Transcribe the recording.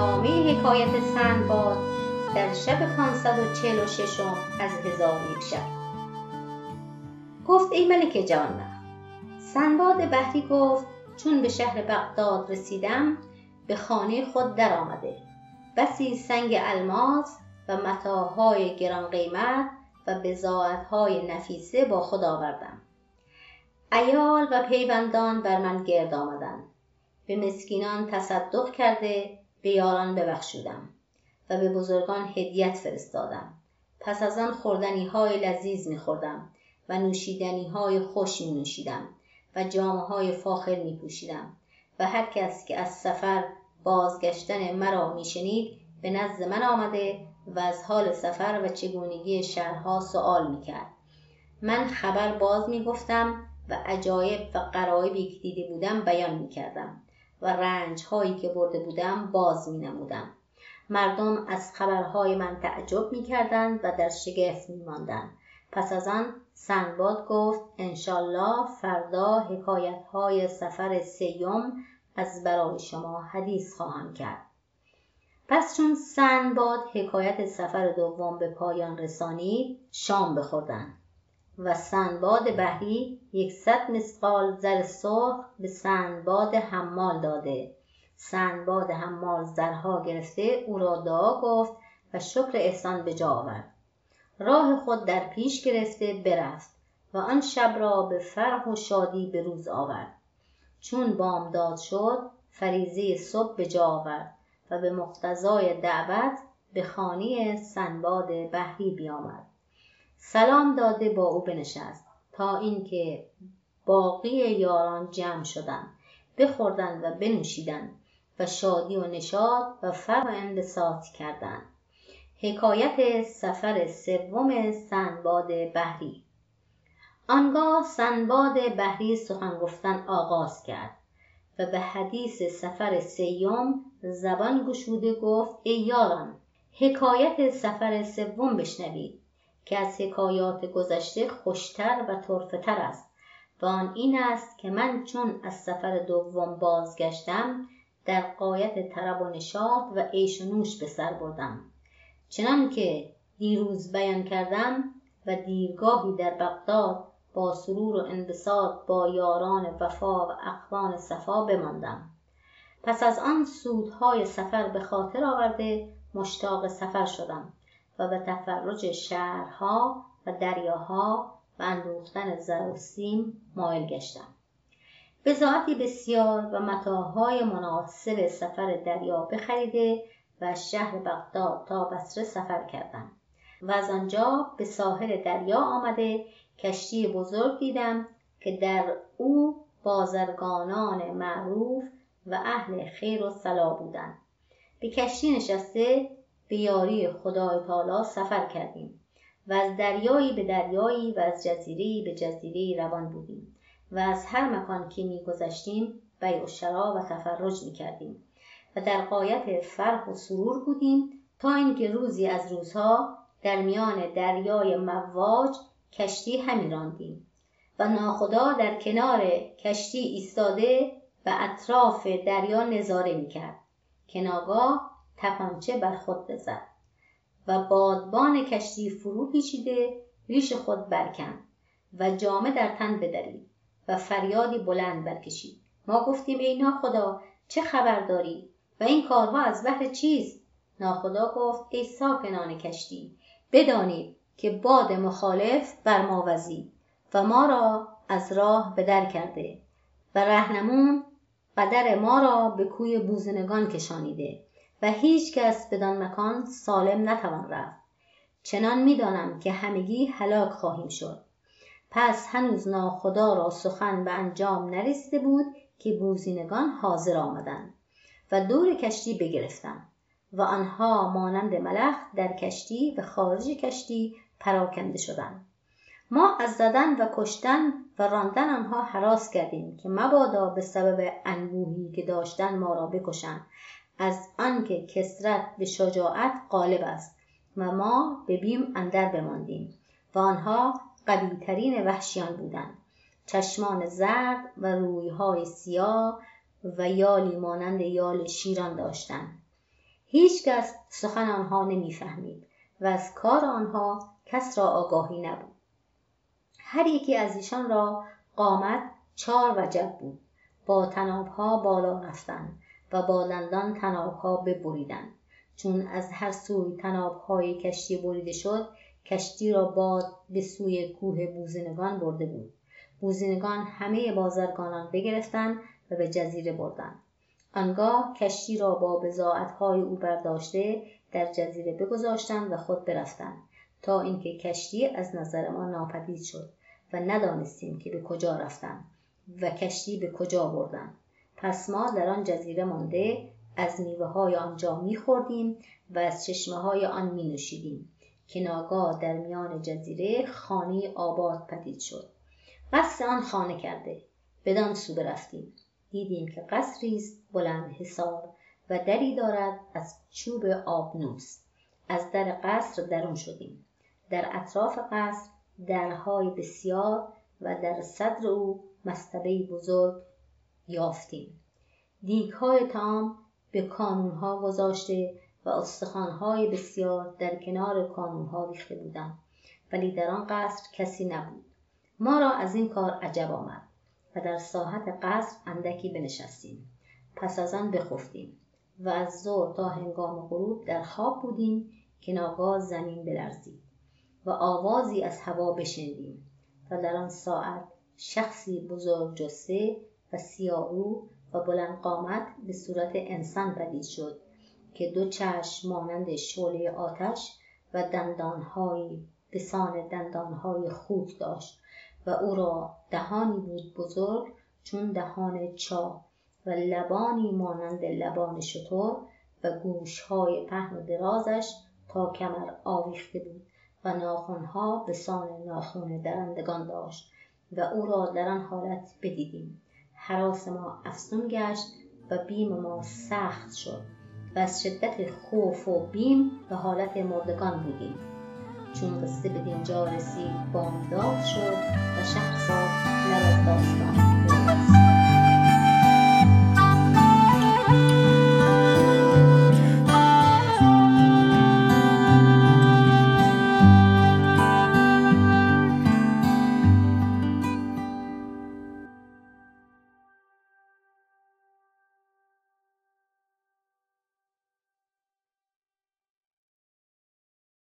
حکایت سندباد در شب 546 از هزار یک شب گفت ای ملک جوانبخت سندباد بحری گفت چون به شهر بغداد رسیدم به خانه خود درآمده. بسی سنگ الماس و متاعهای گران قیمت و بضاعتهای نفیسه با خود آوردم. عیال و پیوندان بر من گرد آمدند. به مسکینان تصدق کرده به یاران ببخشودم و به بزرگان هدیت فرستادم. پس از آن خوردنی های لذیذ میخوردم و نوشیدنی های خوش می نوشیدم و جامعه های فاخر می پوشیدم و هر کس که از سفر بازگشتن مرا میشنید به نزد من آمده و از حال سفر و چگونگی شهرها سؤال می‌کرد. من خبر باز می‌گفتم و عجایب و قرایبی که دیده بودم بیان می‌کردم. و رنج هایی که برده بودم باز می نمودم. مردم از خبرهای من تعجب می کردند و در شگفت می ماندند. پس از آن سنباد گفت انشالله فردا حکایت های سفر سیوم از برای شما حدیث خواهم کرد. پس چون سنباد حکایت سفر دوم به پایان رسانید شام بخوردند. و سنباد بحری یکصد مسقال زر سرخ به سنباد حمال داده. سنباد حمال زرها گرفته او را دعا گفت و شکر احسان به جا آورد. راه خود در پیش گرفته برفت و آن شب را به فرح و شادی به روز آورد. چون بامداد شد فریزه صبح به جا آورد و به مقتضای دعوت به خانه سنباد بحری بیامد. سلام داده با او بنشست تا اینکه باقی یاران جمع شدند بخوردند و بنوشیدند و شادی و نشاط و فرح و انبساط کردند حکایت سفر سوم سنباد بحری. آنگاه سنباد بحری سخن گفتن آغاز کرد و به حدیث سفر سیوم زبان گشوده گفت ای یاران حکایت سفر سوم بشنوید. که از حکایات گذشته خوشتر و طرفتر است. و آن این است که من چون از سفر دوم بازگشتم در قایت طرب و نشاط و عیش و نوش به سر بردم. چنان که دیروز بیان کردم و دیرگاهی در بغداد با سرور و انبساط با یاران وفا و اقوان صفا بماندم. پس از آن سودهای سفر به خاطر آورده مشتاق سفر شدم. و به تفرج شهرها و دریاها و اندوختن زر و سیم مایل گشتم. بزاعتی بسیار و متاهای مناسب سفر دریا بخریده و از شهر بغداد تا بصره سفر کردم و از آنجا به ساحل دریا آمده کشتی بزرگ دیدم که در او بازرگانان معروف و اهل خیر و صلاح بودند. به کشتی نشسته به یاری خدای تعالی سفر کردیم و از دریایی به دریایی و از جزیره به جزیره روان بودیم و از هر مکان که میگذشتیم بیع و شرا و تفرج می‌کردیم و در قایت فرح و سرور بودیم تا اینکه روزی از روزها در میان دریای مواج کشتی همی راندیم و ناخدا در کنار کشتی ایستاده و اطراف دریا نظاره می‌کرد. که ناگاه تپانچه بر خود بزد و بادبان کشتی فرو پیچیده ریش خود برکن و جامه در تن بدرید و فریادی بلند برکشید. ما گفتیم ای ناخدا چه خبر داری؟ و این کارها از بهر چیست؟ ناخدا گفت ای ساکنان کشتی بدانید که باد مخالف بر ما وزید و ما را از راه به در کرده و رهنمون قدر ما را به کوی بوزنگان کشانیده. و هیچ کس بدان مکان سالم نتوان رفت. چنان می‌دانم که همگی هلاک خواهیم شد. پس هنوز ناخدا را سخن به انجام نرسیده بود که بوزینگان حاضر آمدند و دور کشتی بگرفتند و آنها مانند ملخ در کشتی و خارج کشتی پراکنده شدند. ما از زدن و کشتن و راندن آنها حراس کردیم که مبادا به سبب انبوهی که داشتن ما را بکشند از آنکه کسرت به شجاعت غالب است و ما به بیم اندر بماندیم و آنها قویترین وحشیان بودند. چشمان زرد و رویهای سیاه و یالی مانند یال شیران داشتند. هیچکس سخن آنها نمی‌فهمید و از کار آنها کس را آگاهی نبود. هر یکی از ایشان را قامت چار وجب بود. با تنابها بالا رفتن و با دندان تنابها ببریدن چون از هر سوی تنابهای کشتی بریده شد کشتی را باد به سوی کوه بوزنگان برده بود. بوزینگان همه بازرگانان بگرفتند و به جزیره بردند. آنگاه کشتی را با بزاعتهای او برداشته در جزیره بگذاشتند و خود برفتند تا اینکه کشتی از نظر ما ناپدید شد و ندانستیم که به کجا رفتند و کشتی به کجا بردند. پس ما در آن جزیره مانده از میوه های آنجا میخوردیم و از چشمه های آن می نوشیدیم که ناگاه در میان جزیره خانه آباد پدید شد. قصد آن خانه کرده. بدان سو برفتیم. دیدیم که قصری است بلند حصار و دری دارد از چوب آبنوس از در قصر درون شدیم. در اطراف قصر درهای بسیار و در صدر او مستبه بزرگ یافتیم. دیگهای تام به کانونها گذاشته و استخوانهای بسیار در کنار کانونها ریخته بودند. ولی در آن قصر کسی نبود. ما را از این کار عجب آمد و در ساحت قصر اندکی بنشستیم. پس از آن بخفتیم و از ظهر تا هنگام غروب در خواب بودیم که ناگاه زمین بلرزید و آوازی از هوا بشنیدیم و در آن ساعت شخصی بزرگ جسه و سیاهرو و بلند قامت به صورت انسان پدید شد که دو چشم مانند شعله آتش و دندانهایی به سان دندانهای خوک داشت و او را دهانی بود بزرگ چون دهان چا و لبانی مانند لبان شتر و گوشهای پهن و درازش تا کمر آویخته بود و ناخونها به سان ناخون درندگان داشت و او را در آن حالت بدیدیم. حراس ما افزون گشت و بیم ما سخت شد و از شدت خوف و بیم به حالت مردگان بودیم. چون قصه به دینجا رسید بامداد شد و شهرزاد لب داستان